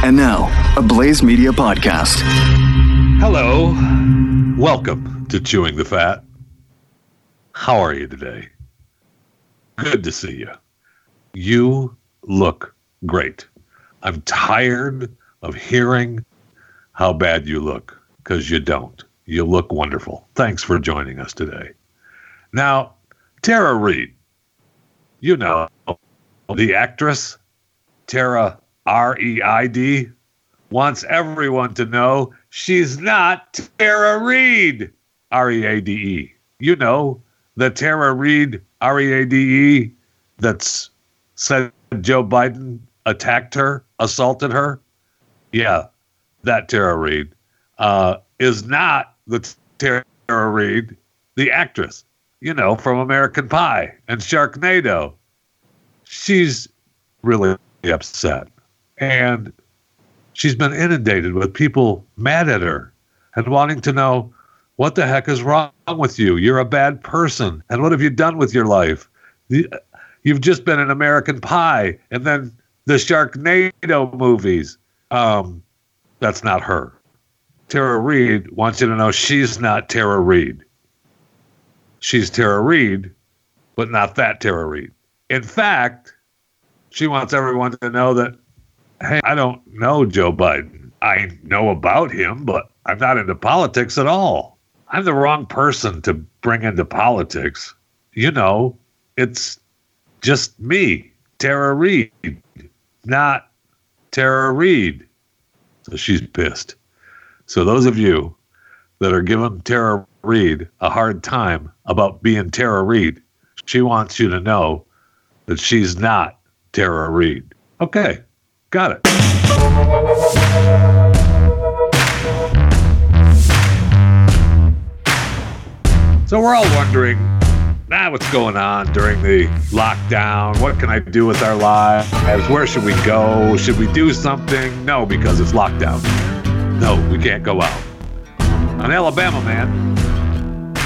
And now, a Blaze Media podcast. Hello. Welcome to Chewing the Fat. How are you today? Good to see you. You look great. I'm tired of hearing how bad you look because you don't. You look wonderful. Thanks for joining us today. Now, Tara Reid, you know, the actress, Tara R E I D, wants everyone to know she's not Tara Reade, R E A D E. You know, the Tara Reade, R E A D E, that's said Joe Biden attacked her, assaulted her. Yeah, that Tara Reade uh, is not the Tara Reid, the actress, you know, from American Pie and Sharknado. She's really upset. And she's been inundated with people mad at her and wanting to know what the heck is wrong with you? You're a bad person. And what have you done with your life? You've just been an American Pie and then the Sharknado movies. Um, that's not her. Tara Reid wants you to know she's not Tara Reid. She's Tara Reid, but not that Tara Reid. In fact, she wants everyone to know that, hey, I don't know Joe Biden. I know about him, but I'm not into politics at all. I'm the wrong person to bring into politics. You know, it's just me, Tara Reid, not Tara Reid. So she's pissed. So those of you that are giving Tara Reid a hard time about being Tara Reid, she wants you to know that she's not Tara Reid. Okay, got it. So we're all wondering, ah, what's going on during the lockdown? What can I do with our lives? Where should we go? Should we do something? No, because it's lockdown. No, we can't go out. An Alabama man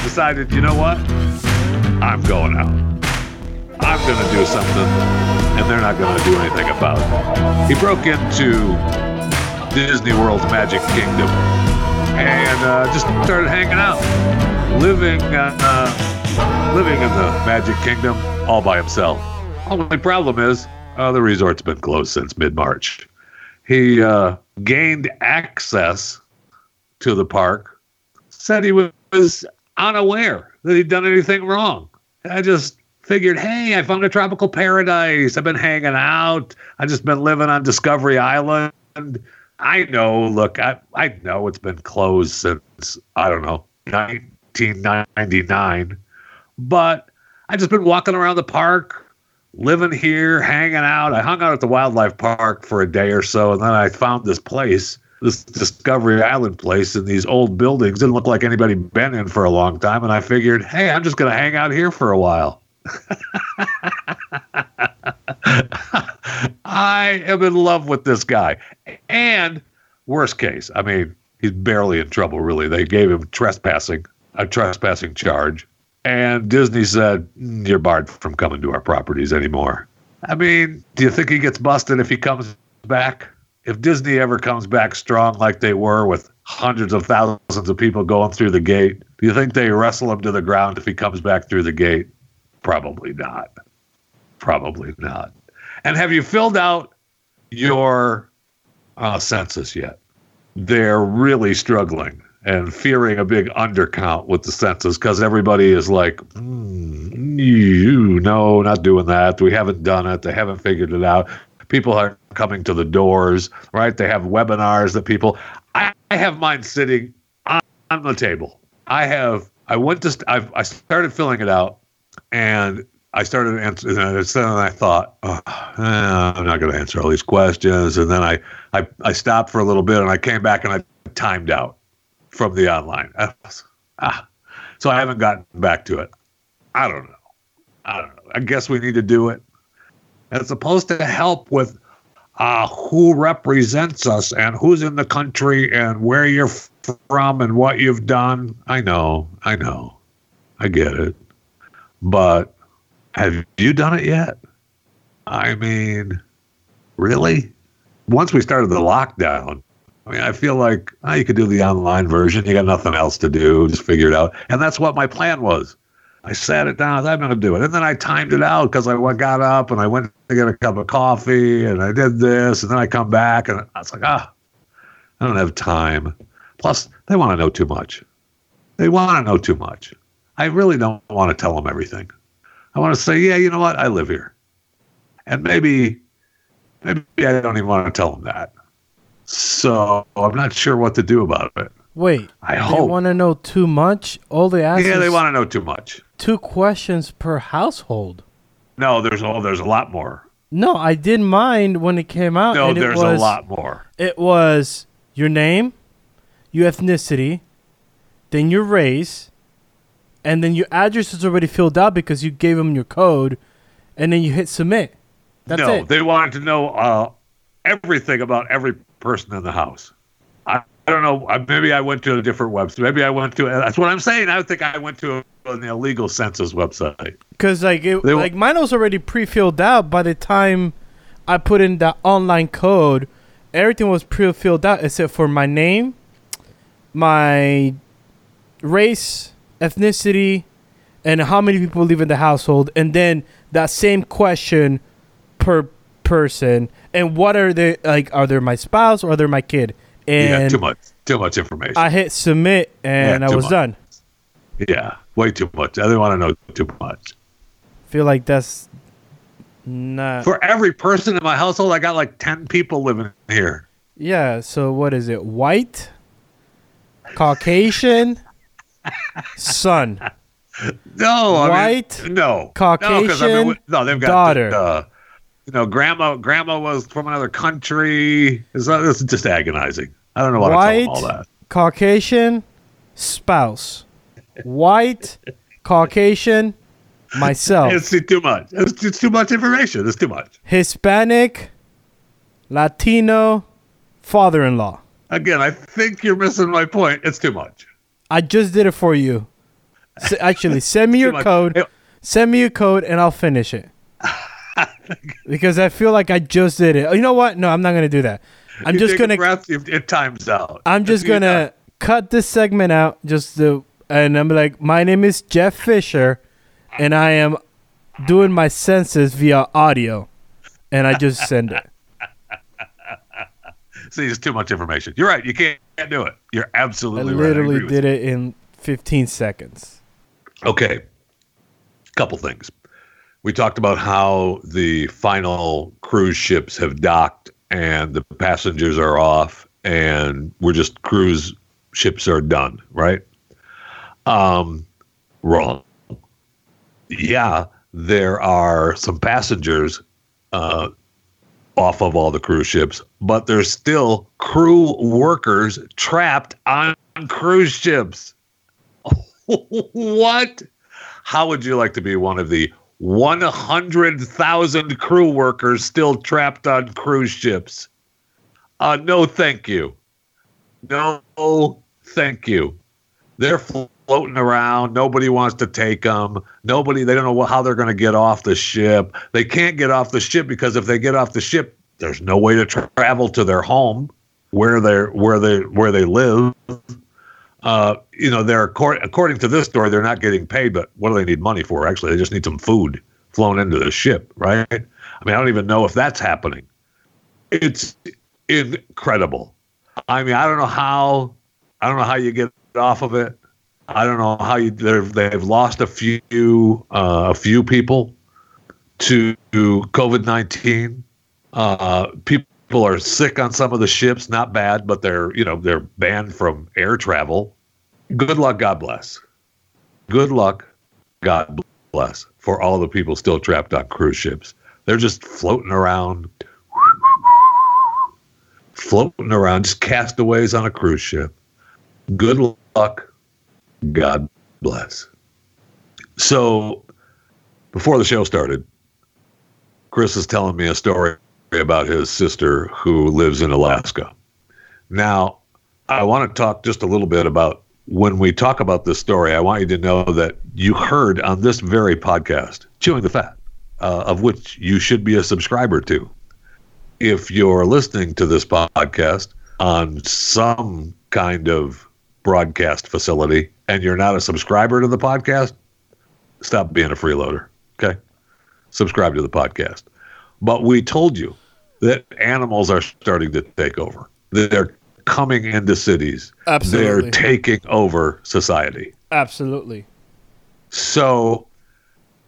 decided, you know what? I'm going out. I'm going to do something, and they're not going to do anything about it. He broke into Disney World's Magic Kingdom and uh, just started hanging out, living, uh, living in the Magic Kingdom all by himself. Only problem is uh, the resort's been closed since mid-March. He uh, gained access to the park, said he was unaware that he'd done anything wrong. I just figured, hey, I found a tropical paradise. I've been hanging out. I've just been living on Discovery Island. I know, look, I, I know it's been closed since, I don't know, 1999, but I've just been walking around the park, living here, hanging out. I hung out at the wildlife park for a day or so, and then I found this place, this Discovery Island place in these old buildings. Didn't look like anybody been in for a long time, and I figured, hey, I'm just going to hang out here for a while. I am in love with this guy. And worst case, I mean, he's barely in trouble, really. They gave him trespassing, a trespassing charge. And Disney said, "Mm, You're barred from coming to our properties anymore. I mean, do you think he gets busted if he comes back? If Disney ever comes back strong like they were with hundreds of thousands of people going through the gate, do you think they wrestle him to the ground if he comes back through the gate? Probably not. Probably not. And have you filled out your uh, census yet? They're really struggling and fearing a big undercount with the census because everybody is like, mm, you no, not doing that. We haven't done it. They haven't figured it out. People are coming to the doors, right? They have webinars that people. I, I have mine sitting on, on the table. I have. I went to. I've, I started filling it out, and I started answering, and then I thought, oh, eh, I'm not going to answer all these questions. And then I, I, I stopped for a little bit, and I came back and I timed out from the online. Was, ah, so I haven't gotten back to it. I don't know. I don't know. I guess we need to do it. It's supposed to help with uh, who represents us and who's in the country and where you're from and what you've done. I know. I know. I get it. But have you done it yet? I mean, really? once we started the lockdown, I mean, I feel like oh, you could do the online version. You got nothing else to do. Just figure it out. And that's what my plan was. I sat it down. I'm going to do it. And then I timed it out because I got up and I went to get a cup of coffee and I did this. And then I come back and I was like, ah, I don't have time. Plus, they want to know too much. They want to know too much. I really don't want to tell them everything. I want to say, yeah, you know what? I live here. And maybe, maybe I don't even want to tell them that. So I'm not sure what to do about it. Wait, I they hope. want to know too much? All they ask Yeah, they want to know too much. two questions per household. No, there's oh, there's a lot more. No, I didn't mind when it came out. No, and there's it was, a lot more. It was your name, your ethnicity, then your race, and then your address is already filled out because you gave them your code, and then you hit submit. That's no, it. they wanted to know uh, everything about every person in the house. I, I don't know. Maybe I went to a different website. Maybe I went to. That's what I'm saying. I think I went to an illegal census website. Because like it, They like mine was already pre-filled out by the time I put in the online code. Everything was pre-filled out except for my name, my race, ethnicity, and how many people live in the household, and then that same question per person. And what are they like? Are they my spouse or are they my kid? And yeah, too much. Too much information. I hit submit, and Yeah, I was much. done. yeah, way too much. I didn't want to know too much. Feel like that's not. For every person in my household, I got like ten people living here. Yeah, so what is it? White, Caucasian, son. No, I White, mean, no, Caucasian, no, I mean, no, they've got daughter. Uh, you know, grandma. Grandma was from another country. It's, not, it's just agonizing. I don't know what to tell White, all that. Caucasian, spouse. White, Caucasian, myself. It's too much. It's, it's too much information. It's too much. Hispanic, Latino, father in law. Again, I think you're missing my point. It's too much. I just did it for you. S- actually, send me your code. Send me your code and I'll finish it. because I feel like I just did it. Oh, you know what? No, I'm not going to do that. I'm you just gonna breath. It, it times out. I'm just gonna cut this segment out, just to, and I'm like, my name is Jeff Fisher, and I am doing my census via audio, and I just send it. See, it's too much information. You're right. You can't, can't do it. You're I absolutely right. I literally agree with did it in 15 seconds. Okay. Couple things. We talked about how the final cruise ships have docked and the passengers are off and we're just cruise ships are done, right? Um wrong. Yeah, there are some passengers uh off of all the cruise ships, but there's still crew workers trapped on cruise ships. what? How would you like to be one of the 100,000 crew workers still trapped on cruise ships? Uh, no, thank you. No, thank you. They're floating around. Nobody wants to take them. Nobody, they don't know how they're going to get off the ship. They can't get off the ship because if they get off the ship, there's no way to tra- travel to their home where they're where they where they live uh, you know, they're according to this story, they're not getting paid, but what do they need money for? Actually, they just need some food flown into the ship, right? I mean, I don't even know if that's happening. It's incredible. I mean, I don't know how. I don't know how you get off of it. I don't know how you. They've lost a few uh, a few people to COVID nineteen. Uh, people are sick on some of the ships. Not bad, but they're you know they're banned from air travel. Good luck, God bless. Good luck, God bless for all the people still trapped on cruise ships. They're just floating around, floating around, just castaways on a cruise ship. Good luck, God bless. So, before the show started, Chris is telling me a story about his sister who lives in Alaska. Now, I want to talk just a little bit about when we talk about this story. I want you to know that you heard on this very podcast, Chewing the Fat, uh, of which you should be a subscriber to. if you're listening to this podcast on some kind of broadcast facility and you're not a subscriber to the podcast, stop being a freeloader. Okay. Subscribe to the podcast. But we told you that animals are starting to take over. They're coming into cities. Absolutely. They're taking over society. Absolutely. So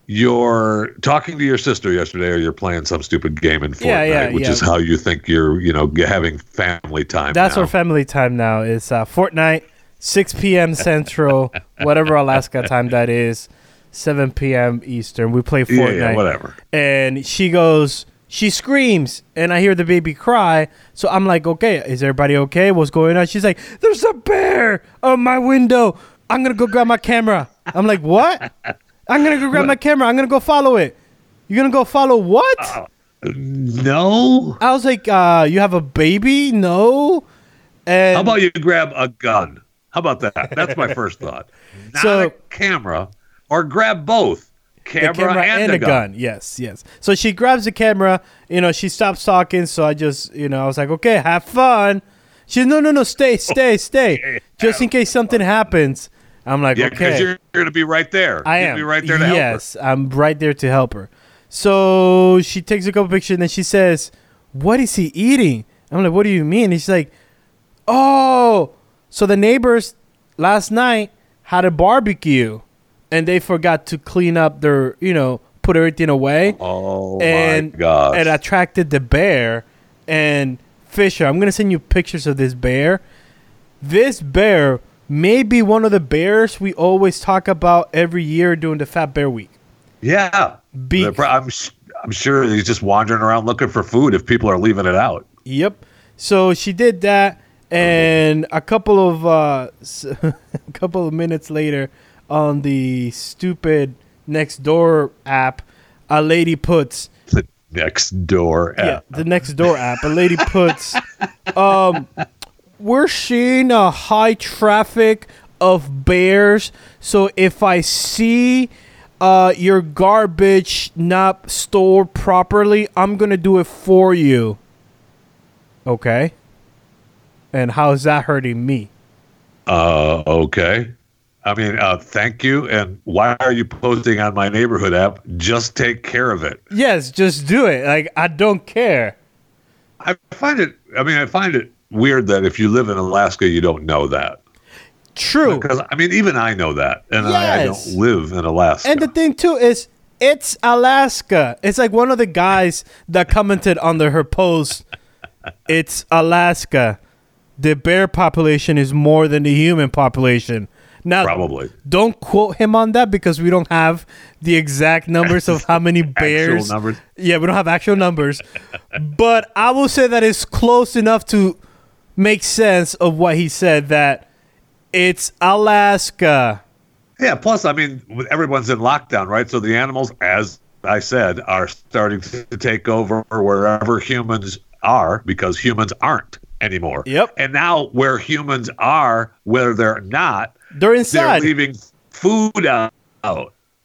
you're talking to your sister yesterday, or you're playing some stupid game in Fortnite, Yeah, yeah, which yeah. is how you think you're, you know, having family time. That's now. our family time now. Is uh, Fortnite, 6 p.m. Central, whatever Alaska time that is, 7 p.m. Eastern. We play Fortnite. yeah, whatever. and she goes she screams and i hear the baby cry so i'm like okay is everybody okay what's going on she's like there's a bear on my window i'm gonna go grab my camera i'm like what i'm gonna go grab my camera i'm gonna go follow it you're gonna go follow what No. i was like uh you have a baby no and How about you grab a gun? How about that? That's my first thought. Not So- camera, or grab both camera, camera and, and, a gun. Yes, yes. So she grabs the camera. You know, she stops talking. So I just, you know, I was like, okay, have fun. She's no, no, no, stay, stay, stay, just in case something happens. I'm like, Yeah, because okay, you're going to be right there. I You're am gonna be right there to help her. yes, I'm right there to help her. So she takes a couple pictures and then she says, "What is he eating?" I'm like, "What do you mean?" And she's like, "Oh, so the neighbors last night had a barbecue, and they forgot to clean up their, you know, put everything away, Oh and my gosh! it attracted the bear and Fisher. I'm gonna send you pictures of this bear. This bear may be one of the bears we always talk about every year during the Fat Bear Week. yeah, Be- I'm sh- I'm sure he's just wandering around looking for food if people are leaving it out. Yep. So she did that, and a couple of uh, a couple of minutes later, on the stupid next door app, a lady puts The next door yeah app. the next door app. A lady puts, um, we're seeing a high traffic of bears. So if I see uh, your garbage not stored properly, I'm gonna do it for you. Okay. And how's that hurting me? Uh, okay. I mean, uh, thank you. And why are you posting on my neighborhood app? Just take care of it. Yes, just do it. Like I don't care. I find it. I mean, I find it weird that if you live in Alaska, you don't know that. True. Because I mean, even I know that, and I, I don't live in Alaska. And the thing too is, it's Alaska. It's like one of the guys that commented under her post. It's Alaska. The bear population is more than the human population. Now, Probably. don't quote him on that because we don't have the exact numbers of how many bears. numbers? Yeah, we don't have actual numbers. but I will say that it's close enough to make sense of what he said that it's Alaska. Yeah. Plus, I mean, everyone's in lockdown, right? So the animals, as I said, are starting to take over wherever humans are because humans aren't anymore. Yep. And now, where humans are, where they're not, They're inside. they're leaving food out.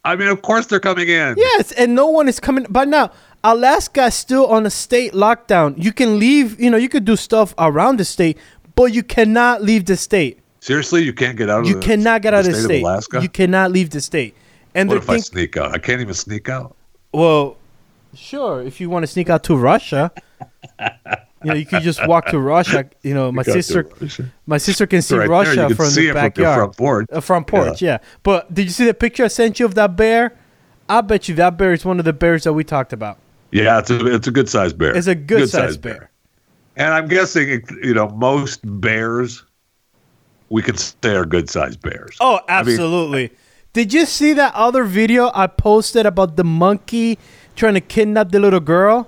I mean, of course they're coming in. Yes, and no one is coming. But now Alaska is still on a state lockdown. You can leave. You know, you could do stuff around the state, but you cannot leave the state. Seriously, you can't get out of You the, cannot get out of the state of Alaska. You cannot leave the state. And what if I sneak out? I can't even sneak out. well, sure, if you want to sneak out to Russia, you know, you could just walk to Russia. You know, my to sister, my sister can see Right Russia you can from see the it from your backyard, front porch. Uh, front porch, yeah. But did you see the picture I sent you of that bear? I bet you that bear is one of the bears that we talked about. Yeah, it's a it's a good sized bear. It's a good, sized bear. And I'm guessing, you know, most bears we can say are good sized bears. Oh, I mean, absolutely. Did you see that other video I posted about the monkey trying to kidnap the little girl?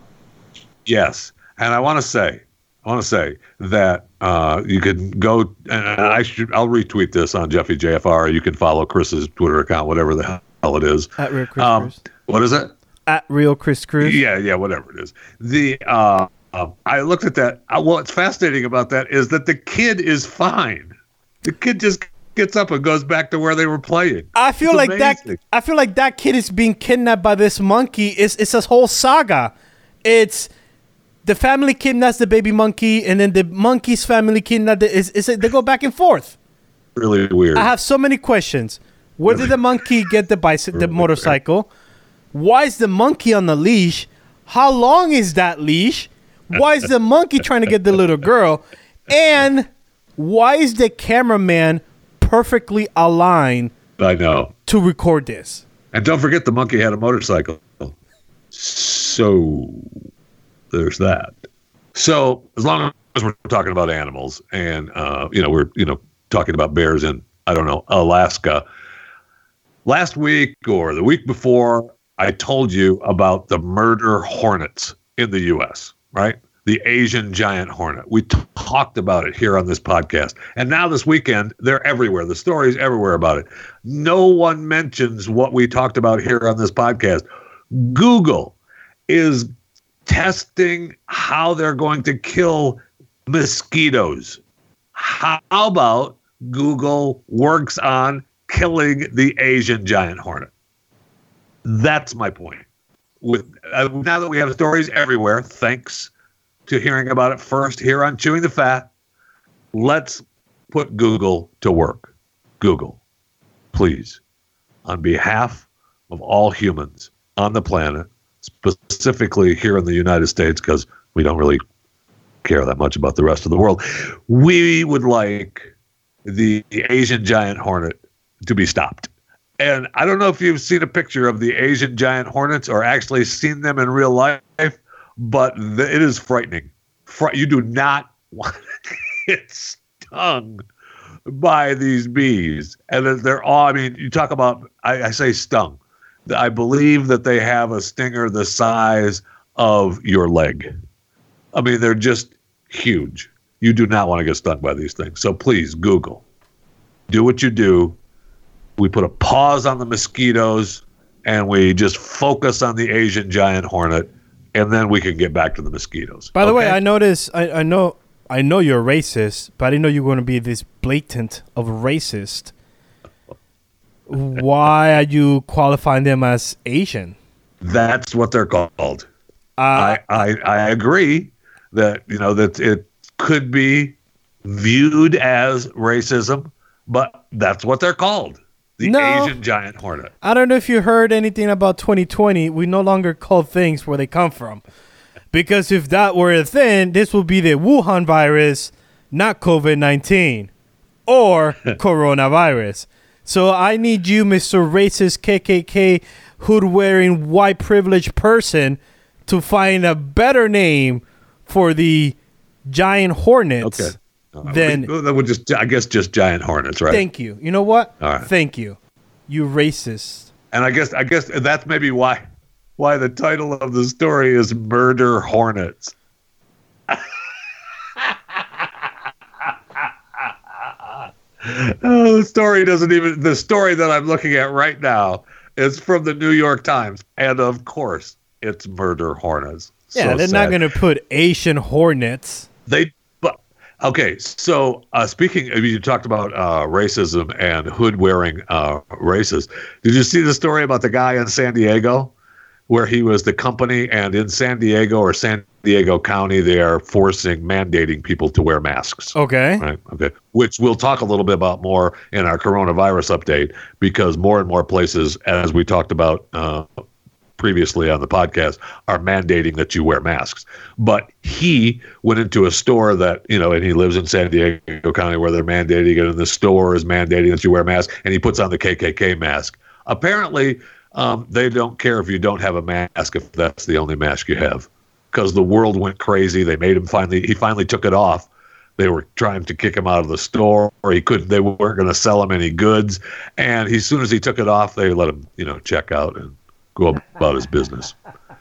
yes. And I want to say, I want to say that uh, you can go, and I should, I'll retweet this on Jeffy JFR. You can follow Chris's Twitter account, whatever the hell it is. At Real Chris Um, Cruz. what is it? At Real Chris Cruz. Yeah, yeah, whatever it is. The uh, um, I looked at that. Uh, what's fascinating about that is that the kid is fine. The kid just gets up and goes back to where they were playing. I feel It's like that. I feel like that kid is being kidnapped by this monkey. It's it's a whole saga. It's the family kidnaps the baby monkey, and then the monkey's family kidnap the, is, is it, they go back and forth. Really weird. I have so many questions. Where did the monkey get the bicycle, the Really motorcycle? Why is the monkey on the leash? How long is that leash? Why is the monkey trying to get the little girl? And why is the cameraman perfectly aligned I know. to record this? And don't forget the monkey had a motorcycle. So there's that. So as long as we're talking about animals and uh, you know, we're you know, talking about bears in I don't know, Alaska. Last week or the week before, I told you about the murder hornets in the US, right? The Asian giant hornet. We t- talked about it here on this podcast. And now this weekend, they're everywhere. The stories everywhere about it. No one mentions what we talked about here on this podcast. Google is testing how they're going to kill mosquitoes. How about Google works on killing the Asian giant hornet? That's my point. With uh, now that we have stories everywhere, thanks to hearing about it first here on Chewing the Fat, let's put Google to work. Google, please, on behalf of all humans on the planet, specifically here in the United States, because we don't really care that much about the rest of the world, we would like the Asian giant hornet to be stopped. And I don't know if you've seen a picture of the Asian giant hornets or actually seen them in real life, but th- it is frightening. Fri- you do not want to get stung by these bees. And they're all, oh, I mean, you talk about, I, I say stung. I believe that they have a stinger the size of your leg. I mean, they're just huge. You do not want to get stung by these things. So please, Google. Do what you do. We put a pause on the mosquitoes and we just focus on the Asian giant hornet, and then we can get back to the mosquitoes. By the way, I noticed. I, I know. I know you're racist, but I didn't know you were going to be this blatant of racist. Why are you qualifying them as Asian? that's what they're called. Uh, I, I I agree that you know that it could be viewed as racism, but that's what they're called. The No. Asian giant hornet. I don't know if you heard anything about 2020. We no longer call things where they come from. Because if that were a thing, this would be the Wuhan virus, not COVID 19 or coronavirus. So I need you, Mr. Racist KKK hood wearing white privileged person, to find a better name for the giant hornets. Okay. Uh, Then- we- that would just I guess just giant hornets, right? Thank you. You know what? All right. Thank you. You racist. and I guess I guess that's maybe why why the title of the story is Murder Hornets. Oh, the story doesn't even the story that I'm looking at right now is from the New York Times, and of course, it's Murder Hornets. Yeah, So they're sad. not going to put Asian hornets. They, but okay. So uh, speaking, I mean, you talked about uh, racism and hood wearing uh, races. Did you see the story about the guy in San Diego, where he was the company, and in San Diego or San Diego County, they are forcing mandating people to wear masks. Okay. Right. Okay. Which we'll talk a little bit about more in our coronavirus update because more and more places, as we talked about uh, previously on the podcast, are mandating that you wear masks. But he went into a store that, you know, and he lives in San Diego County where they're mandating it, and the store is mandating that you wear masks, and he puts on the KKK mask. Apparently, um, they don't care if you don't have a mask if that's the only mask you have because the world went crazy. They made him finally, he finally took it off. They were trying to kick him out of the store. Or he couldn't. They weren't going to sell him any goods. And he, as soon as he took it off, they let him, you know, check out and go about his business.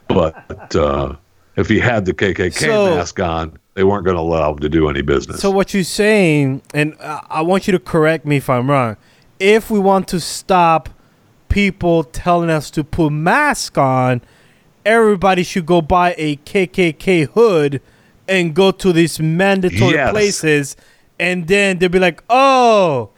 But uh, if he had the KKK So- mask on, they weren't going to allow him to do any business. So what you're saying, and I I want you to correct me if I'm wrong. If we want to stop people telling us to put masks on, everybody should go buy a KKK hood and go to these mandatory Yes. places, and then they'll be like, "Oh,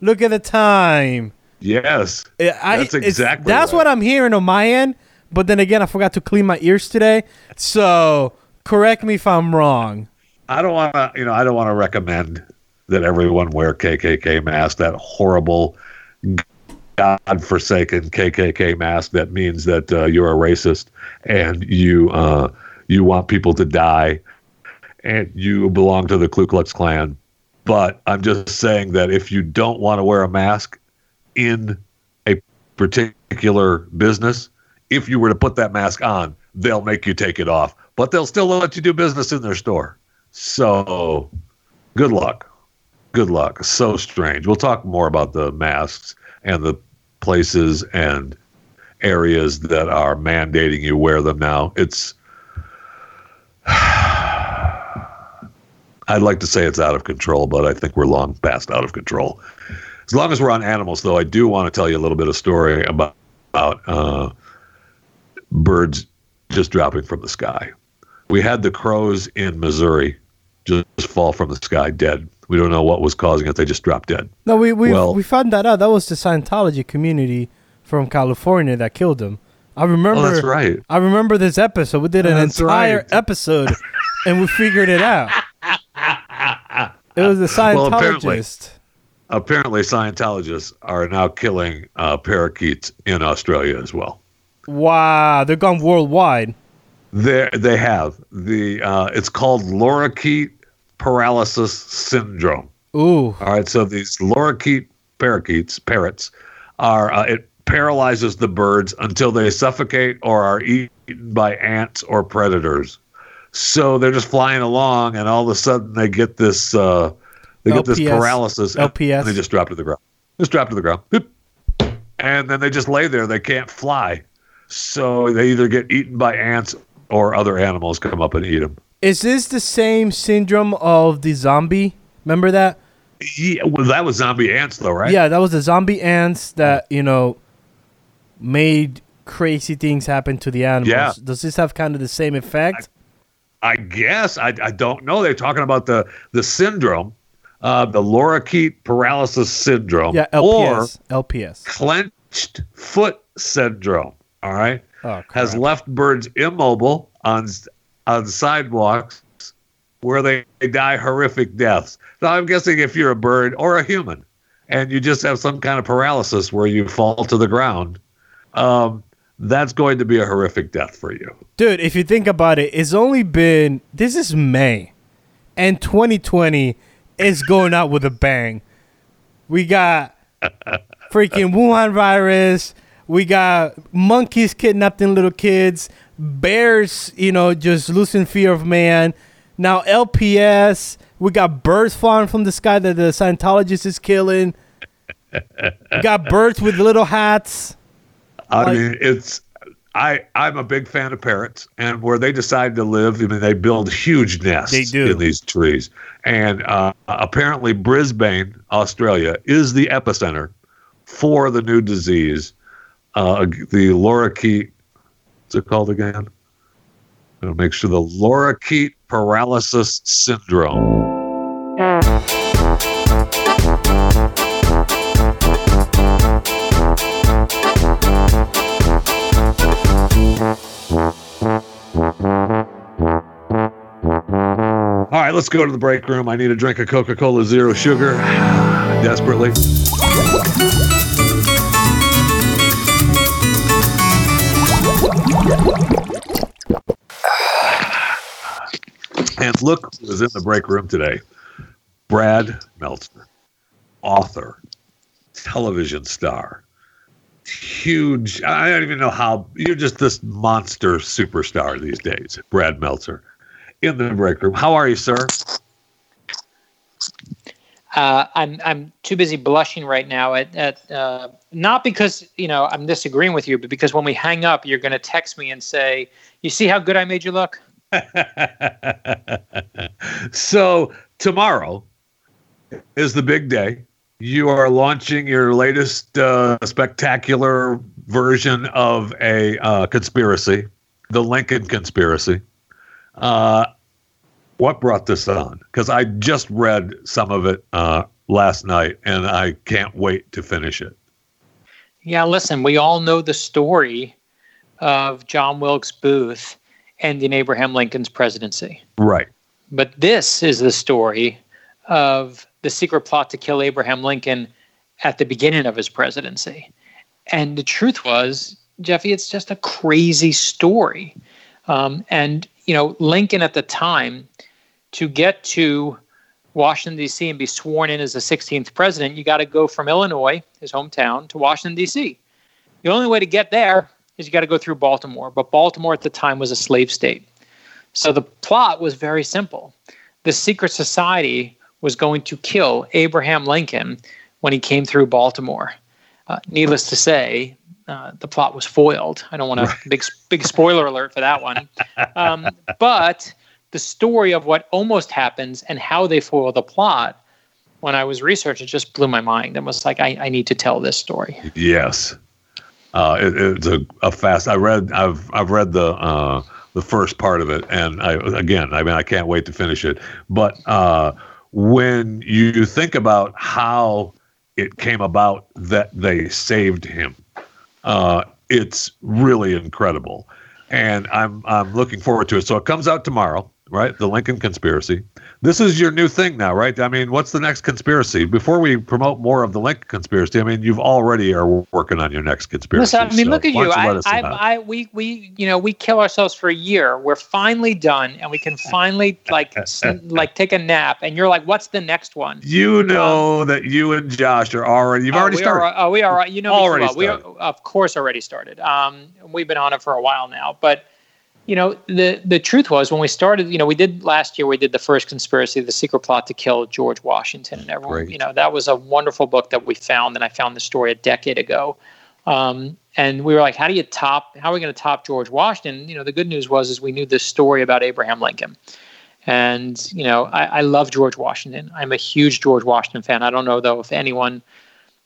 look at the time." yes, I- that's exactly. That's right. what I'm hearing on my end. But then again, I forgot to clean my ears today, so Correct me if I'm wrong. I don't want to, you know, I don't want to recommend that everyone wear KKK mask. That horrible, God-forsaken KKK mask that means that uh, you're a racist and you uh, you want people to die and you belong to the Ku Klux Klan. But I'm just saying that if you don't want to wear a mask in a particular business, if you were to put that mask on, they'll make you take it off, but they'll still let you do business in their store. So, good luck. Good luck. So strange. We'll talk more about the masks and the places and areas that are mandating you wear them now. It's I'd like to say it's out of control, but I think we're long past out of control. As long as we're on animals, though, I do want to tell you a little bit of story about, about uh, birds just dropping from the sky. We had the crows in Missouri just fall from the sky dead. We don't know what was causing it. They just dropped dead. No, we we Well- we found that out. That was the Scientology community from California that killed them. I remember. Oh, that's right. I remember this episode. We did an That's entire right. episode, and we figured it out. It was a Well, apparently. Scientologist. Apparently, Scientologists are now killing uh, parakeets in Australia as well. wow, they're gone worldwide. They they have the uh, it's called lorikeet paralysis syndrome. Ooh, All right, so these lorikeet parakeets, parrots, are uh, it paralyzes the birds until they suffocate or are eaten by ants or predators. So they're just flying along, and all of a sudden they get this uh, they get this paralysis, LPS. and they just drop to the ground. Just drop to the ground, Boop. and then they just lay there. They can't fly, so they either get eaten by ants or other animals come up and eat them. Is this the same syndrome of the zombie? Remember that? Yeah, well, that was zombie ants, though, right? Yeah, that was the zombie ants that you know made crazy things happen to the animals. Yeah. Does this have kind of the same effect? I guess I, I don't know. They're talking about the the syndrome, uh, the lorikeet paralysis syndrome, yeah, or LPS. LPS. clenched foot syndrome. All right, Oh, has left birds immobile on on sidewalks where they die horrific deaths. Now I'm guessing if you're a bird or a human and you just have some kind of paralysis where you fall to the ground, um, that's going to be a horrific death for you. Dude, if you think about it, it's only been this is May, and 2020 is going out with a bang. We got freaking Wuhan virus. We got monkeys kidnapping little kids. Bears, you know, just losing fear of man. Now LPS. We got birds falling from the sky that the Scientologist is killing. We got birds with little hats. I Like- mean, it's I I'm a big fan of parrots, and where they decide to live, I mean, they build huge nests They do. in these trees. And uh, apparently, Brisbane, Australia, is the epicenter for the new disease, uh, the lorikeet. It called again? Gonna make sure the lorikeet paralysis syndrome. All right, let's go to the break room. I need a drink of Coca Cola Zero Sugar desperately. Look who is in the break room today Brad Meltzer, author, television star, huge. I don't even know how you're just this monster superstar these days, Brad Meltzer, in the break room. How are you, sir? Uh, I'm I'm too busy blushing right now. At, at uh, not because you know I'm disagreeing with you, but because when we hang up, you're going to text me and say, "You see how good I made you look." so tomorrow is the big day. You are launching your latest uh, spectacular version of a uh, conspiracy, the Lincoln conspiracy. Uh, what brought this on? Because I just read some of it uh, last night, and I can't wait to finish it. Yeah, listen, we all know the story of John Wilkes Booth ending Abraham Lincoln's presidency. Right. But this is the story of the secret plot to kill Abraham Lincoln at the beginning of his presidency. And the truth was, Jeffy, it's just a crazy story. Um, and, you know, Lincoln at the time, to get to Washington, D.C., and be sworn in as the 16th president, you got to go from Illinois, his hometown, to Washington, D.C. The only way to get there is you got to go through Baltimore. But Baltimore at the time was a slave state. So the plot was very simple. The secret society was going to kill Abraham Lincoln when he came through Baltimore. Uh, needless to say, uh, the plot was foiled. I don't want a big big spoiler alert for that one. Um, but the story of what almost happens and how they foil the plot, when I was researching, it just blew my mind. It was like I, I need to tell this story. Yes, uh, it, it's a, a fast. I read. I've I've read the uh, the first part of it, and I again, I mean, I can't wait to finish it. But uh, when you think about how it came about that they saved him, uh, it's really incredible, and I'm I'm looking forward to it. So it comes out tomorrow right? The Lincoln conspiracy. This is your new thing now, right? I mean, what's the next conspiracy? Before we promote more of the Lincoln conspiracy, I mean, you've already are working on your next conspiracy. Listen, I mean, so look at you. you I, I, I, we, we, you know, we kill ourselves for a year. We're finally done, and we can finally like, like take a nap. And you're like, what's the next one? You know um, that you and Josh are already. You've oh, already started. Are, oh, we are. You know, already well. We are, of course, already started. Um, we've been on it for a while now, but you know the the truth was when we started you know we did last year we did the first conspiracy the secret plot to kill george washington and everyone Great. you know that was a wonderful book that we found and i found the story a decade ago. Um, and we were like how do you top how are we going to top george washington? You know the good news was is we knew this story about abraham lincoln. And you know I, I love george washington. I'm a huge george washington fan. I don't know though if anyone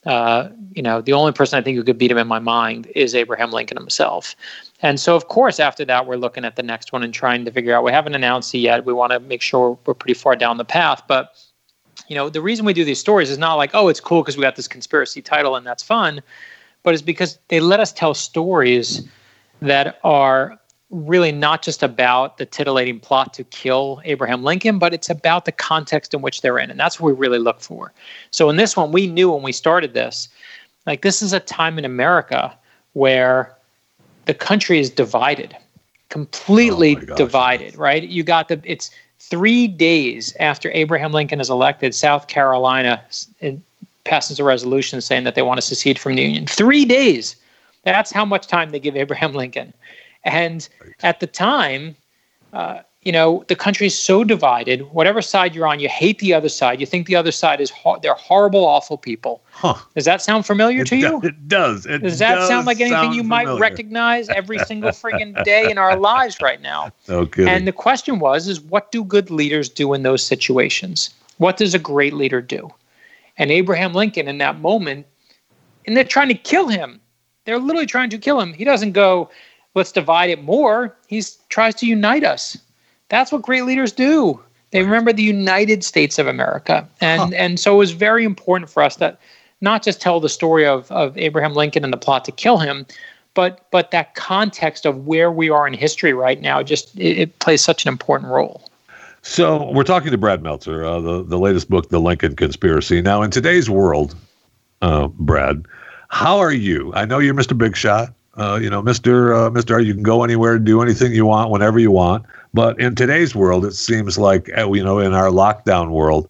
uh, you know, the only person I think who could beat him in my mind is Abraham Lincoln himself. And so, of course, after that, we're looking at the next one and trying to figure out. We haven't announced it yet. We want to make sure we're pretty far down the path. But, you know, the reason we do these stories is not like, oh, it's cool because we got this conspiracy title and that's fun, but it's because they let us tell stories that are really not just about the titillating plot to kill Abraham Lincoln, but it's about the context in which they're in. And that's what we really look for. So in this one, we knew when we started this, like this is a time in America where the country is divided, completely oh divided, right? You got the it's three days after Abraham Lincoln is elected, South Carolina passes a resolution saying that they want to secede from the Union. Three days. That's how much time they give Abraham Lincoln. And right. at the time, uh, you know, the country is so divided. Whatever side you're on, you hate the other side. You think the other side is ho- they're horrible, awful people. Huh. Does that sound familiar it to you? it does. It does that does sound like anything you familiar. might recognize every single friggin' day in our lives right now? Okay. And the question was, is what do good leaders do in those situations? What does a great leader do? And Abraham Lincoln, in that moment, and they're trying to kill him. They're literally trying to kill him. He doesn't go, let's divide it more. He tries to unite us that's what great leaders do. They remember the United States of America. And huh. and so it was very important for us that not just tell the story of, of Abraham Lincoln and the plot to kill him, but but that context of where we are in history right now just it, it plays such an important role. So we're talking to Brad Meltzer, uh, the the latest book, The Lincoln Conspiracy. Now, in today's world, uh, Brad, how are you? I know you're Mr. Big Shot. Uh, you know, Mister uh, Mister, you can go anywhere, do anything you want, whenever you want. But in today's world, it seems like uh, you know, in our lockdown world,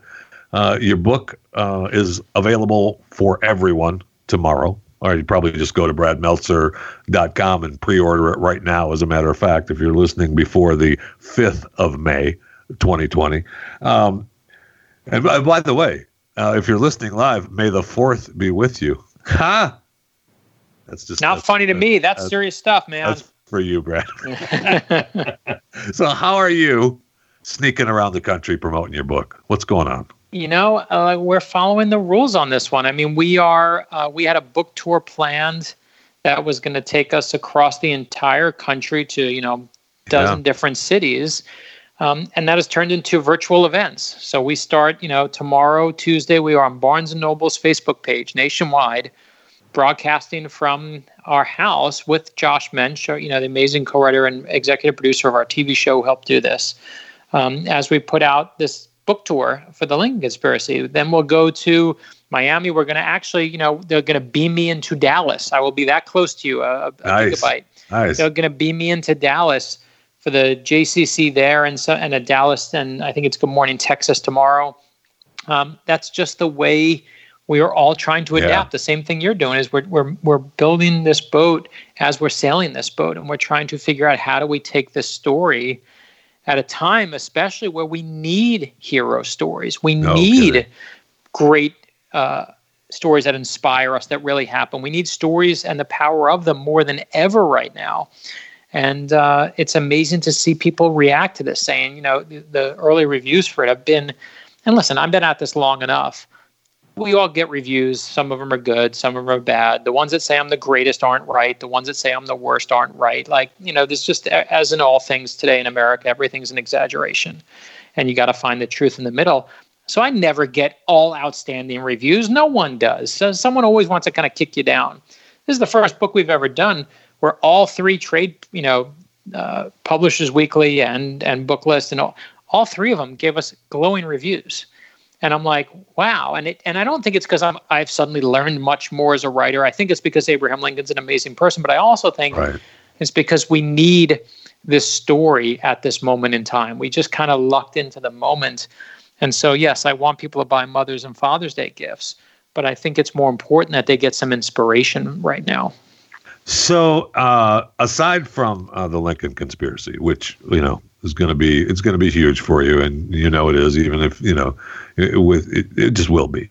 uh, your book uh, is available for everyone tomorrow. Or you probably just go to bradmeltzer.com and pre-order it right now. As a matter of fact, if you're listening before the fifth of May, 2020. Um, and by, by, the way, uh, if you're listening live, may the fourth be with you. Ha! That's just not that's, funny to me. That's, that's, serious stuff, man. That's for you, Brad. so, how are you sneaking around the country promoting your book? What's going on? You know, uh, we're following the rules on this one. I mean, we are. Uh, we had a book tour planned that was going to take us across the entire country to you know dozen yeah. different cities. Um, and that has turned into virtual events. So we start, you know, tomorrow, Tuesday, we are on Barnes and Noble's Facebook page nationwide broadcasting from our house with Josh Mensch, you know, the amazing co-writer and executive producer of our TV show, helped do this. Um, as we put out this book tour for the Lincoln Conspiracy, then we'll go to Miami. We're going to actually, you know, they're going to beam me into Dallas. I will be that close to you, a, a Nice. gigabyte. Nice. They're going to beam me into Dallas for the JCC there, and so and a Dallas, and I think it's Good Morning Texas tomorrow. Um, that's just the way we are all trying to Yeah. adapt. The same thing you're doing is we're we're we're building this boat as we're sailing this boat, and we're trying to figure out how do we take this story at a time, especially where we need hero stories. We No need kidding. great uh, stories that inspire us, that really happen. We need stories and the power of them more than ever right now. And uh, it's amazing to see people react to this, saying, you know, the, the early reviews for it have been, and listen, I've been at this long enough. We all get reviews. Some of them are good, some of them are bad. The ones that say I'm the greatest aren't right. The ones that say I'm the worst aren't right. Like, you know, there's just, as in all things today in America, everything's an exaggeration. And you got to find the truth in the middle. So I never get all outstanding reviews. No one does. So someone always wants to kind of kick you down. This is the first book we've ever done where all three trade, you know, uh, Publishers Weekly and and Booklist and all, all three of them gave us glowing reviews. And I'm like, wow. And it and I don't think it's because I'm I've suddenly learned much more as a writer. I think it's because Abraham Lincoln's an amazing person, but I also think Right. it's because we need this story at this moment in time. We just kind of lucked into the moment. And so, yes, I want people to buy Mother's and Father's Day gifts, but I think it's more important that they get some inspiration right now. So, uh, aside from uh, the Lincoln conspiracy, which you know is going to be, it's going to be huge for you, and you know it is, even if you know, it, with it, it just will be.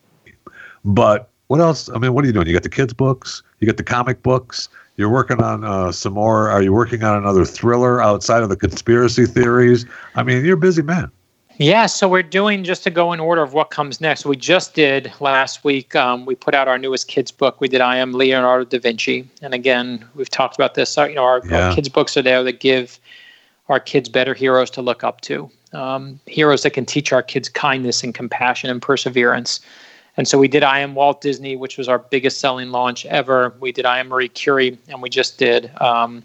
But what else? I mean, what are you doing? You got the kids' books, you got the comic books. You're working on uh, some more. Are you working on another thriller outside of the conspiracy theories? I mean, you're a busy man. Yeah, so we're doing just to go in order of what comes next. We just did last week. Um, we put out our newest kids book. We did I Am Leonardo da Vinci, and again, we've talked about this. uh, You know, our, Yeah. our kids books are there that give our kids better heroes to look up to, um, heroes that can teach our kids kindness and compassion and perseverance. And so we did I Am Walt Disney, which was our biggest selling launch ever. We did I Am Marie Curie, and we just did um,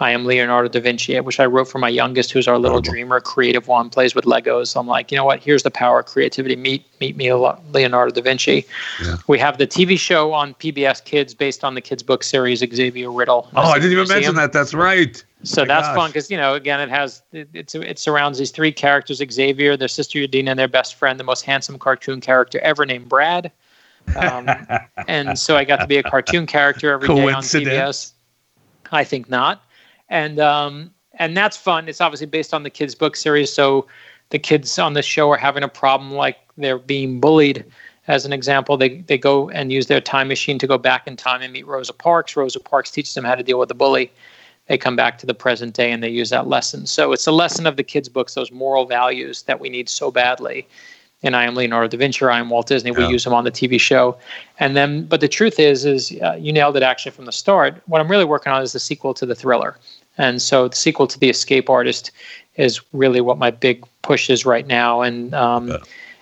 I Am Leonardo da Vinci, which I wrote for my youngest, who's our little dreamer, creative one, plays with Legos. I'm like, you know what? Here's the power of creativity. Meet meet me, Leonardo da Vinci. Yeah. We have the TV show on PBS Kids based on the kids' book series Xavier Riddle. Oh, I didn't even Museum. mention that. That's right. So My that's gosh. fun because you know again it has it, it's it surrounds these three characters: Xavier, their sister Yadina, and their best friend, the most handsome cartoon character ever named Brad. Um, and so I got to be a cartoon character every day on? PBS. I think not, and um, and that's fun. It's obviously based on the kids' book series, so the kids on the show are having a problem like they're being bullied. As an example, they they go and use their time machine to go back in time and meet Rosa Parks. Rosa Parks teaches them how to deal with the bully they come back to the present day and they use that lesson. So it's a lesson of the kids' books, those moral values that we need so badly. And I am Leonardo da Vinci, I am Walt Disney. We Yeah. use them on the TV show, and then. But the truth is, is uh, you nailed it actually from the start. What I'm really working on is the sequel to the thriller, and so the sequel to the Escape Artist is really what my big push is right now, and um, Yeah.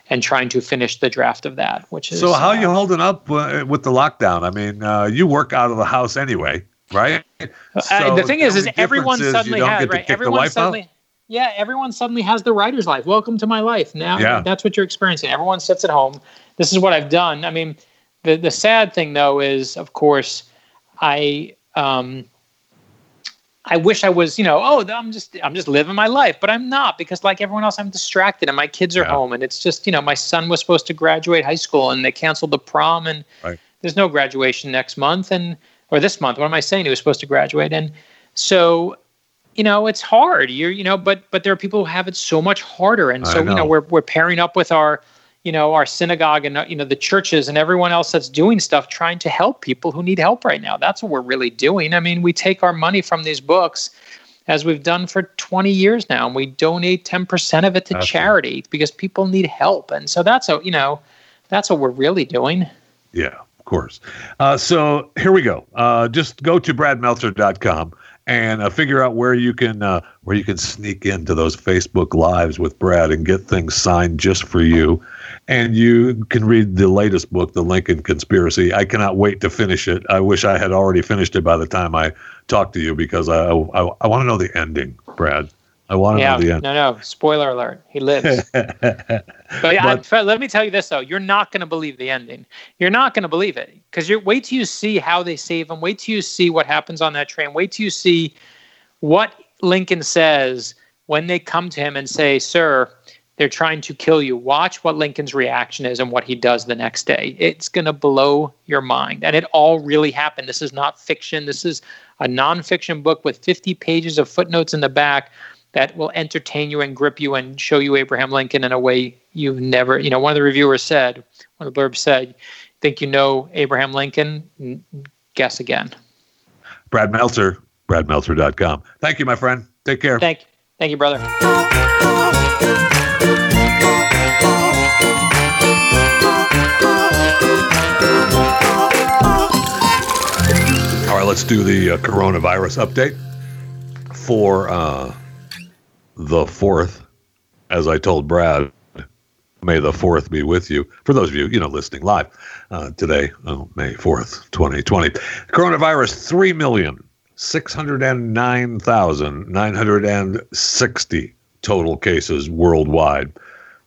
and trying to finish the draft of that, which is So, how uh, you holding up uh, with the lockdown? I mean, uh, you work out of the house anyway, right? Uh, So the thing is, is everyone suddenly you don't has get to right. Everyone suddenly. out? Yeah, everyone suddenly has the writer's life. Welcome to my life. Now Yeah. that's what you're experiencing. Everyone sits at home. This is what I've done. I mean, the the sad thing though is, of course, I um, I wish I was, you know, oh, I'm just I'm just living my life, but I'm not because like everyone else, I'm distracted and my kids are Yeah. home, and it's just, you know, my son was supposed to graduate high school and they canceled the prom, and Right. there's no graduation next month, and or this month. What am I saying? He was supposed to graduate, and so you know it's hard. You're you know but but there are people who have it so much harder. And so you know. know. we're we're pairing up with our you know our synagogue and uh, you know the churches and everyone else that's doing stuff trying to help people who need help right now. That's what we're really doing. I mean we take our money from these books as we've done for 20 years now and we donate 10% of it to charity because people need help. And so that's a you know that's what we're really doing. Yeah, of course. Uh, so here we go. Uh, just go to bradmeltzer.com and uh, figure out where you can uh, where you can sneak into those Facebook lives with Brad and get things signed just for you. and you can read the latest book, The Lincoln Conspiracy. I cannot wait to finish it. I wish I had already finished it by the time I talk to you because I I, I want to know the ending, Brad. I want to yeah, know the end. no, no. Spoiler alert. He lives. but, I, let me tell you this though: you're not going to believe the ending. You're not going to believe it because you wait till you see how they save him. Wait till you see what happens on that train. Wait till you see what Lincoln says when they come to him and say, "Sir, they're trying to kill you." Watch what Lincoln's reaction is and what he does the next day. It's going to blow your mind, and it all really happened. This is not fiction. This is a nonfiction book with 50 pages of footnotes in the back that will entertain you and grip you and show you Abraham Lincoln in a way you've never, you know, one of the reviewers said, one of the blurbs said, think you know Abraham Lincoln? Guess again. Brad Meltzer, bradmeltzer.com. Thank you, my friend. Take care. Thank, thank you, brother. All right, let's do the uh, coronavirus update for uh, the 4th. As I told Brad, may the 4th be with you. For those of you, you know, listening live uh, today, oh, May 4th, 2020. Coronavirus, 3,609,960 total cases worldwide.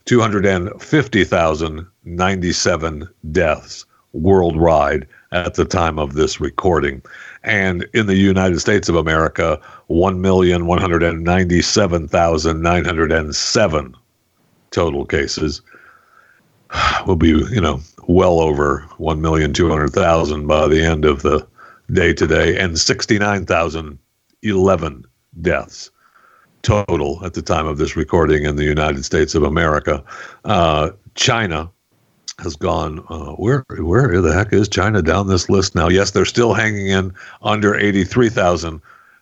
250,097 deaths worldwide at the time of this recording. And in the United States of America, 1,197,907 total cases will be, you know, well over 1,200,000 by the end of the day today, and 69,011 deaths total at the time of this recording in the United States of America. Uh, China has gone. Uh, where where the heck is China down this list now? Yes, they're still hanging in under eighty three thousand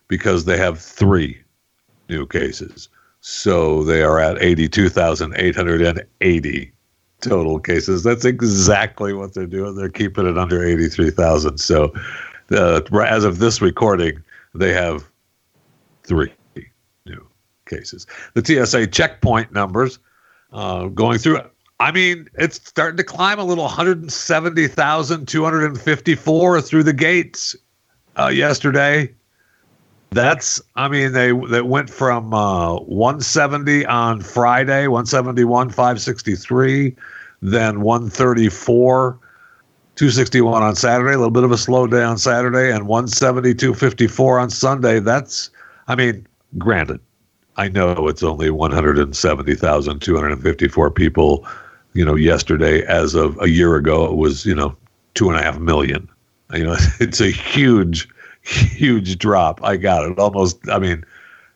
because they have three new cases. So they are at eighty two thousand eight hundred and eighty total cases. That's exactly what they're doing. They're keeping it under eighty three thousand. So uh, as of this recording, they have three new cases. The TSA checkpoint numbers uh, going through I mean, it's starting to climb a little 170,254 through the gates uh, yesterday. That's, I mean, they they went from uh, 170 on Friday, 171, 563, then 134, 261 on Saturday, a little bit of a slow day on Saturday, and 170, 254 on Sunday. That's, I mean, granted, I know it's only 170,254 people you know, yesterday as of a year ago, it was, you know, two and a half million. You know, it's a huge, huge drop. I got it. Almost, I mean,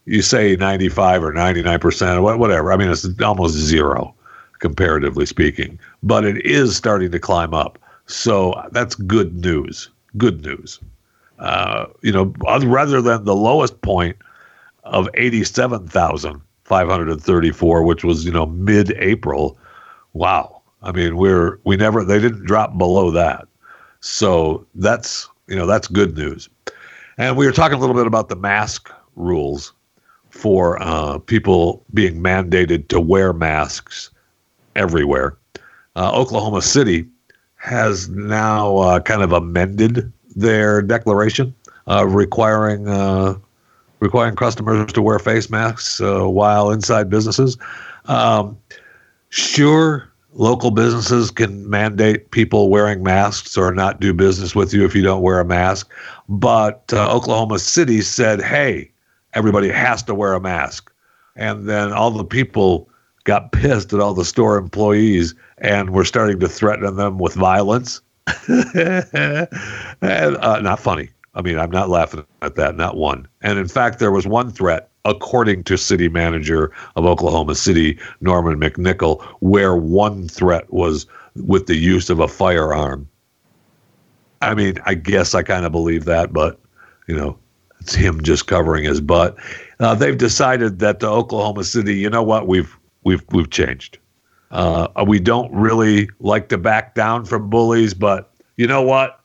you say 95 or 99%, or whatever. I mean, it's almost zero, comparatively speaking, but it is starting to climb up. So that's good news. Good news. Uh, you know, rather than the lowest point of 87,534, which was, you know, mid April, wow. I mean, we're we never they didn't drop below that. So that's you know that's good news. And we were talking a little bit about the mask rules for uh, people being mandated to wear masks everywhere. Uh, Oklahoma City has now uh, kind of amended their declaration uh, requiring uh, requiring customers to wear face masks uh, while inside businesses. Um, Sure, local businesses can mandate people wearing masks or not do business with you if you don't wear a mask. But uh, Oklahoma City said, hey, everybody has to wear a mask. And then all the people got pissed at all the store employees and were starting to threaten them with violence. and, uh, not funny. I mean, I'm not laughing at that, not one. And in fact, there was one threat according to city manager of Oklahoma City, Norman McNickle, where one threat was with the use of a firearm. I mean, I guess I kind of believe that, but, you know, it's him just covering his butt. Uh, they've decided that the Oklahoma City, you know what, we've we've we've changed. Uh, we don't really like to back down from bullies, but you know what?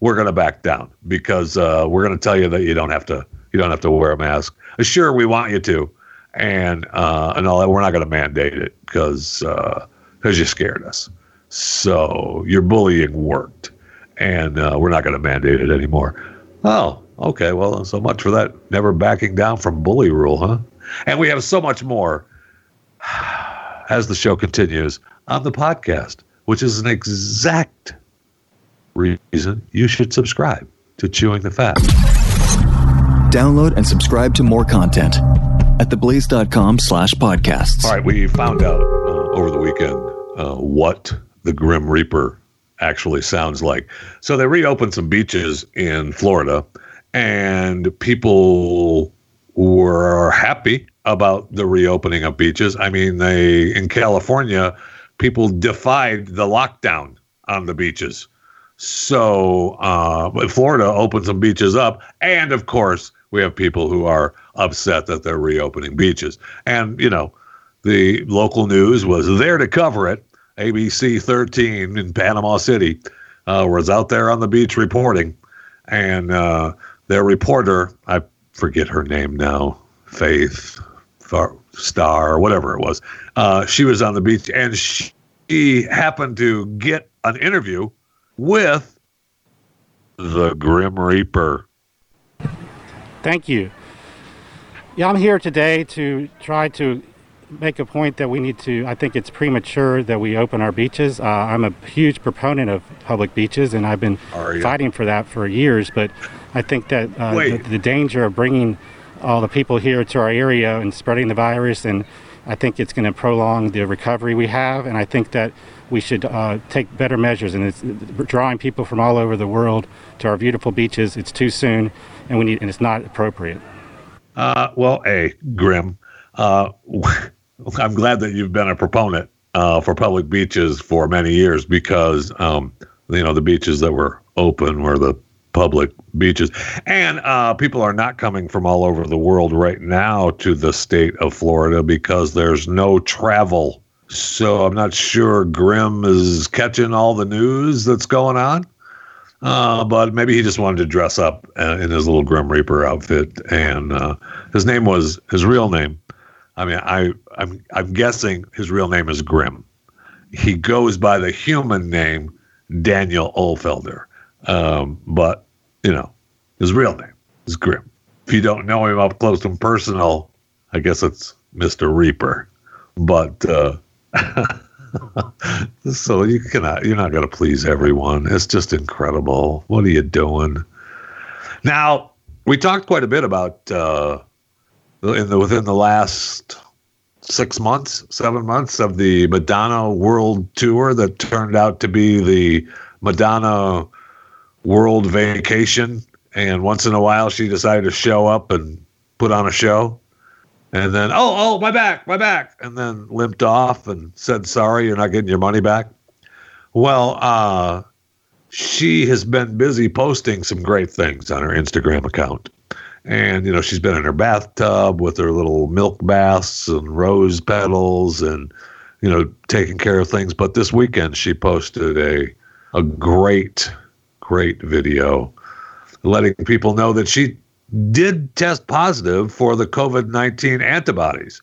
We're going to back down because uh, we're going to tell you that you don't have to you don't have to wear a mask. Sure, we want you to, and uh, and all that. We're not going to mandate it because uh, because you scared us. So your bullying worked, and uh, we're not going to mandate it anymore. Oh, okay. Well, so much for that never backing down from bully rule, huh? And we have so much more as the show continues on the podcast, which is an exact reason you should subscribe to Chewing the Fat. Download and subscribe to more content at theblaze.com slash podcasts. All right, we found out uh, over the weekend uh, what the Grim Reaper actually sounds like. So they reopened some beaches in Florida, and people were happy about the reopening of beaches. I mean, they in California, people defied the lockdown on the beaches. So, uh, Florida opened some beaches up, and of course, we have people who are upset that they're reopening beaches. And you know, the local news was there to cover it. ABC 13 in Panama City uh, was out there on the beach reporting, and uh, their reporter, I forget her name now, Faith Star whatever it was, uh, she was on the beach and she happened to get an interview with the Grim Reaper. Thank you. Yeah, I'm here today to try to make a point that we need to. I think it's premature that we open our beaches. Uh, I'm a huge proponent of public beaches, and I've been fighting for that for years. But I think that uh, the, the, danger of bringing all the people here to our area and spreading the virus, and I think it's going to prolong the recovery we have. And I think that we should uh, take better measures. And it's drawing people from all over the world to our beautiful beaches. It's too soon, and we need, and it's not appropriate. Uh, well, a Grim. Uh, I'm glad that you've been a proponent uh, for public beaches for many years because um, you know the beaches that were open were the public beaches, and uh, people are not coming from all over the world right now to the state of Florida because there's no travel. So I'm not sure Grim is catching all the news that's going on. Uh, but maybe he just wanted to dress up uh, in his little Grim Reaper outfit, and uh, his name was his real name I mean, I I'm I'm guessing his real name is Grim. He goes by the human name Daniel Uhlfelder, um, but you know, his real name is Grim. If you don't know him up close and personal, I guess it's Mister Reaper. But uh, so you cannot, you're not going to please everyone. It's just incredible. What are you doing? Now we talked quite a bit about. Uh, in the within the last six months, seven months of the Madonna World Tour that turned out to be the Madonna World Vacation. And once in a while, she decided to show up and put on a show. And then, oh, oh, my back, my back. And then limped off and said, sorry, you're not getting your money back. Well, uh, she has been busy posting some great things on her Instagram account and you know she's been in her bathtub with her little milk baths and rose petals and you know taking care of things but this weekend she posted a a great great video letting people know that she did test positive for the covid-19 antibodies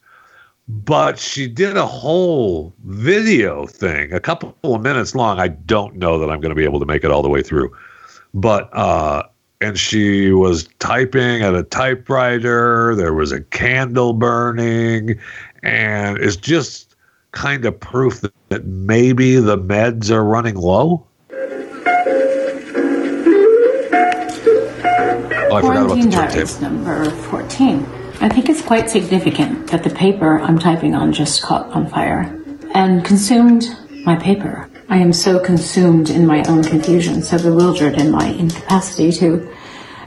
but she did a whole video thing a couple of minutes long i don't know that i'm going to be able to make it all the way through but uh and she was typing at a typewriter. There was a candle burning, and it's just kind of proof that, that maybe the meds are running low. Oh, I forgot about the turntable. number 14. I think it's quite significant that the paper I'm typing on just caught on fire and consumed my paper. I am so consumed in my own confusion, so bewildered in my incapacity to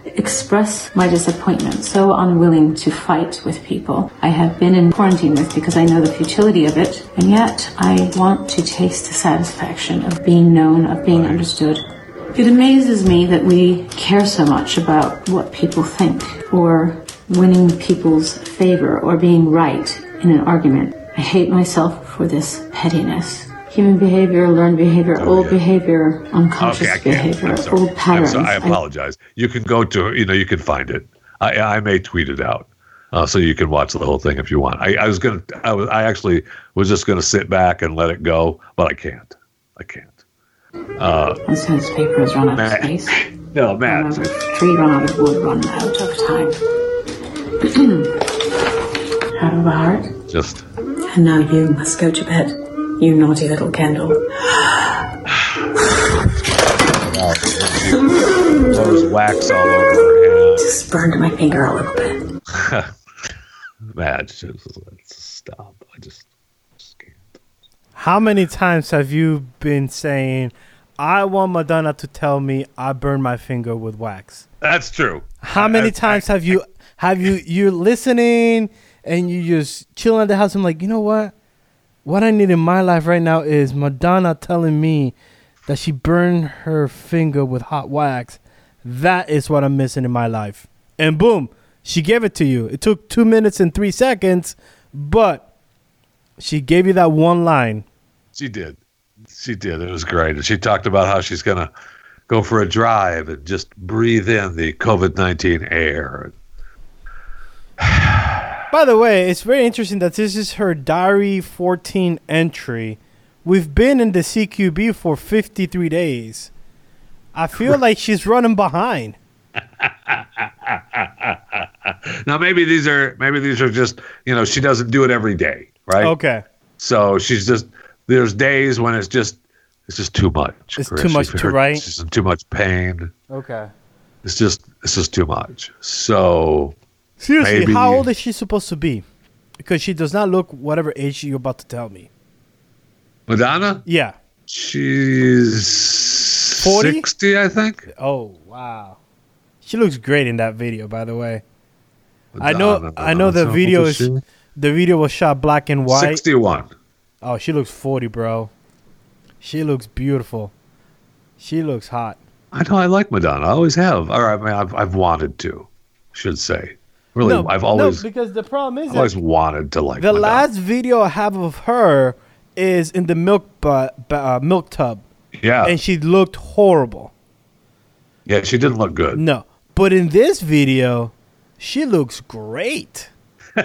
express my disappointment, so unwilling to fight with people I have been in quarantine with because I know the futility of it, and yet I want to taste the satisfaction of being known, of being understood. It amazes me that we care so much about what people think, or winning people's favor, or being right in an argument. I hate myself for this pettiness human behavior, learned behavior, oh, old yeah. behavior, unconscious okay, behavior, old patterns. I apologize. I, you can go to, you know, you can find it. I, I may tweet it out. uh, so you can watch the whole thing if you want. I, I was gonna, I was, I actually was just gonna sit back and let it go, but I can't. I can't. Uh, And since paper has run out of Matt. space, no, run Matt. out tree, run out of wood, run out of time. out of a heart. Just And now you must go to bed, you naughty little candle. throws wax all over her head. Just burned my finger a little bit. Matt, just stop. I just. How many times have you been saying, I want Madonna to tell me I burned my finger with wax? That's true. How many I- times have you have you you're listening and you just chilling at the house? I'm like, you know what? What I need in my life right now is Madonna telling me that she burned her finger with hot wax. That is what I'm missing in my life. And boom, she gave it to you. It took two minutes and three seconds, but she gave you that one line. She did. She did. It was great. And she talked about how she's going to go for a drive and just breathe in the COVID 19 air. By the way, it's very interesting that this is her Diary 14 entry. We've been in the CQB for 53 days. I feel like she's running behind. Now, maybe these are maybe these are just you know she doesn't do it every day, right? Okay. So she's just there's days when it's just it's just too much. It's Chris. too much She's- to write? She's in too much pain. Okay. It's just it's just too much. So Seriously, Maybe- how old is she supposed to be? Because she does not look whatever age you're about to tell me. Madonna, Yeah. she's 40? sixty, I think. Oh wow. She looks great in that video, by the way. I know. Madonna, I know the Madonna, video is she? the video was shot black and white. sixty-one. Oh, she looks 40, bro. She looks beautiful. She looks hot. I know I like Madonna. I always have. Or I mean, I've, I've wanted to, should say. Really, no, I've always, no, because the problem is I've always wanted to like the Madonna. last video I have of her is in the milk bu- uh, milk tub, yeah, and she looked horrible. yeah, she didn't look good. No, but in this video, she looks great.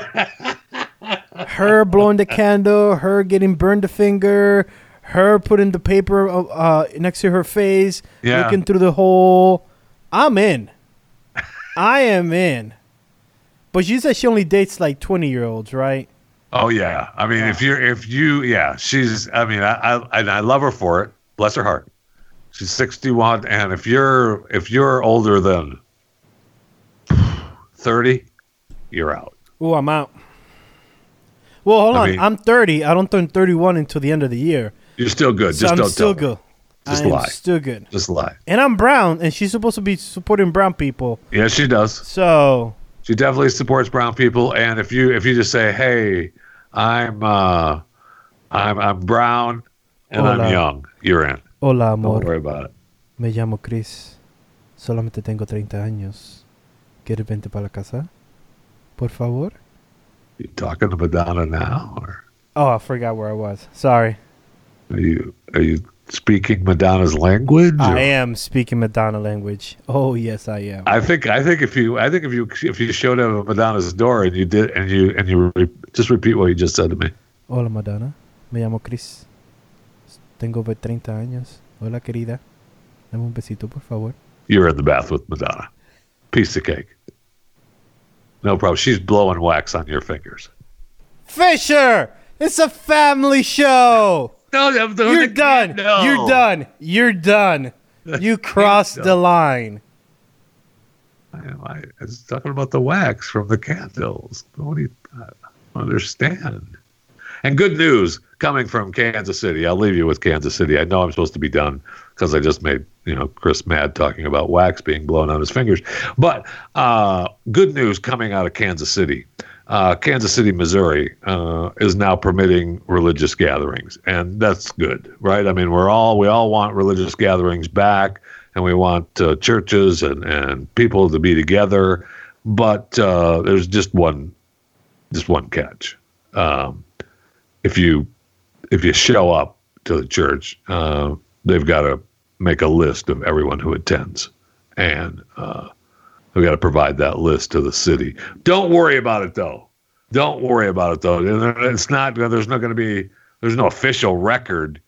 her blowing the candle, her getting burned the finger, her putting the paper uh, uh, next to her face, Yeah. looking through the hole. I'm in. I am in. But she said she only dates like 20 year olds, right? Oh yeah, I mean, if you're, if you, yeah, she's. I mean, I, I, and I love her for it. Bless her heart. She's sixty-one, and if you're, if you're older than thirty, you're out. Oh, I'm out. Well, hold I on. mean- I'm 30. I don't turn 31 until the end of the year. You're still good. So Just I'm don't still tell her. good. Just I lie. still good. Just lie. And I'm brown, and she's supposed to be supporting brown people. Yeah, she does. So, She definitely supports brown people. And if you if you just say, "Hey, I'm uh, I'm I'm brown and Hola. I'm young," you're in. hola, amor. Don't worry about it. Me llamo Chris. Solamente tengo 30 años. ¿Quieres vente para la casa? Por favor. You talking to Madonna now, or Oh, I forgot where I was. Sorry. are you are you speaking Madonna's language? I am speaking Madonna language. Oh, yes, I am. I think I think if you I think if you if you showed up at Madonna's door and you did and you and you re, just repeat what you just said to me. Hola, Madonna. Me llamo Chris. Tengo 30 años. Hola, querida. Dame un besito, por favor. You're in the bath with Madonna. Piece of cake. No problem. She's blowing wax on your fingers. Fisher! It's a family show! No, no, no, You're done. no. You're done. You're done. You crossed the line. I, I was talking about the wax from the candles. What do you I understand? And good news coming from Kansas City. I'll leave you with Kansas City. I know I'm supposed to be done because I just made you know Chris mad talking about wax being blown on his fingers. But uh, good news coming out of Kansas City. Uh, Kansas City, Missouri, uh, is now permitting religious gatherings, and that's good, right? I mean, we're all we all want religious gatherings back, and we want uh, churches and and people to be together. But uh, there's just one, just one catch. Um, if you if you show up to the church, uh, they've got to make a list of everyone who attends, and uh, We got to provide that list to the city. Don't worry about it though. Don't worry about it though. It's not. There's not going to be. There's no official record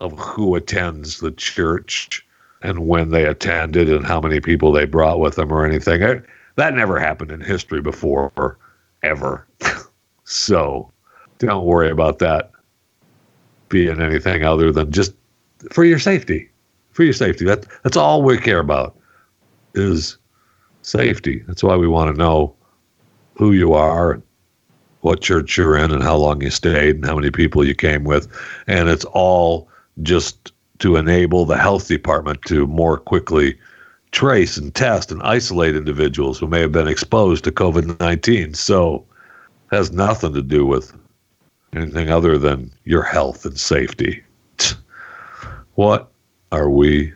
of who attends the church and when they attended and how many people they brought with them or anything. That never happened in history before, ever. so don't worry about that being anything other than just for your safety. For your safety. That that's all we care about is safety. That's why we want to know who you are, what church you're in, and how long you stayed, and how many people you came with. And it's all just to enable the health department to more quickly trace and test and isolate individuals who may have been exposed to COVID 19. So has nothing to do with anything other than your health and safety. What are we?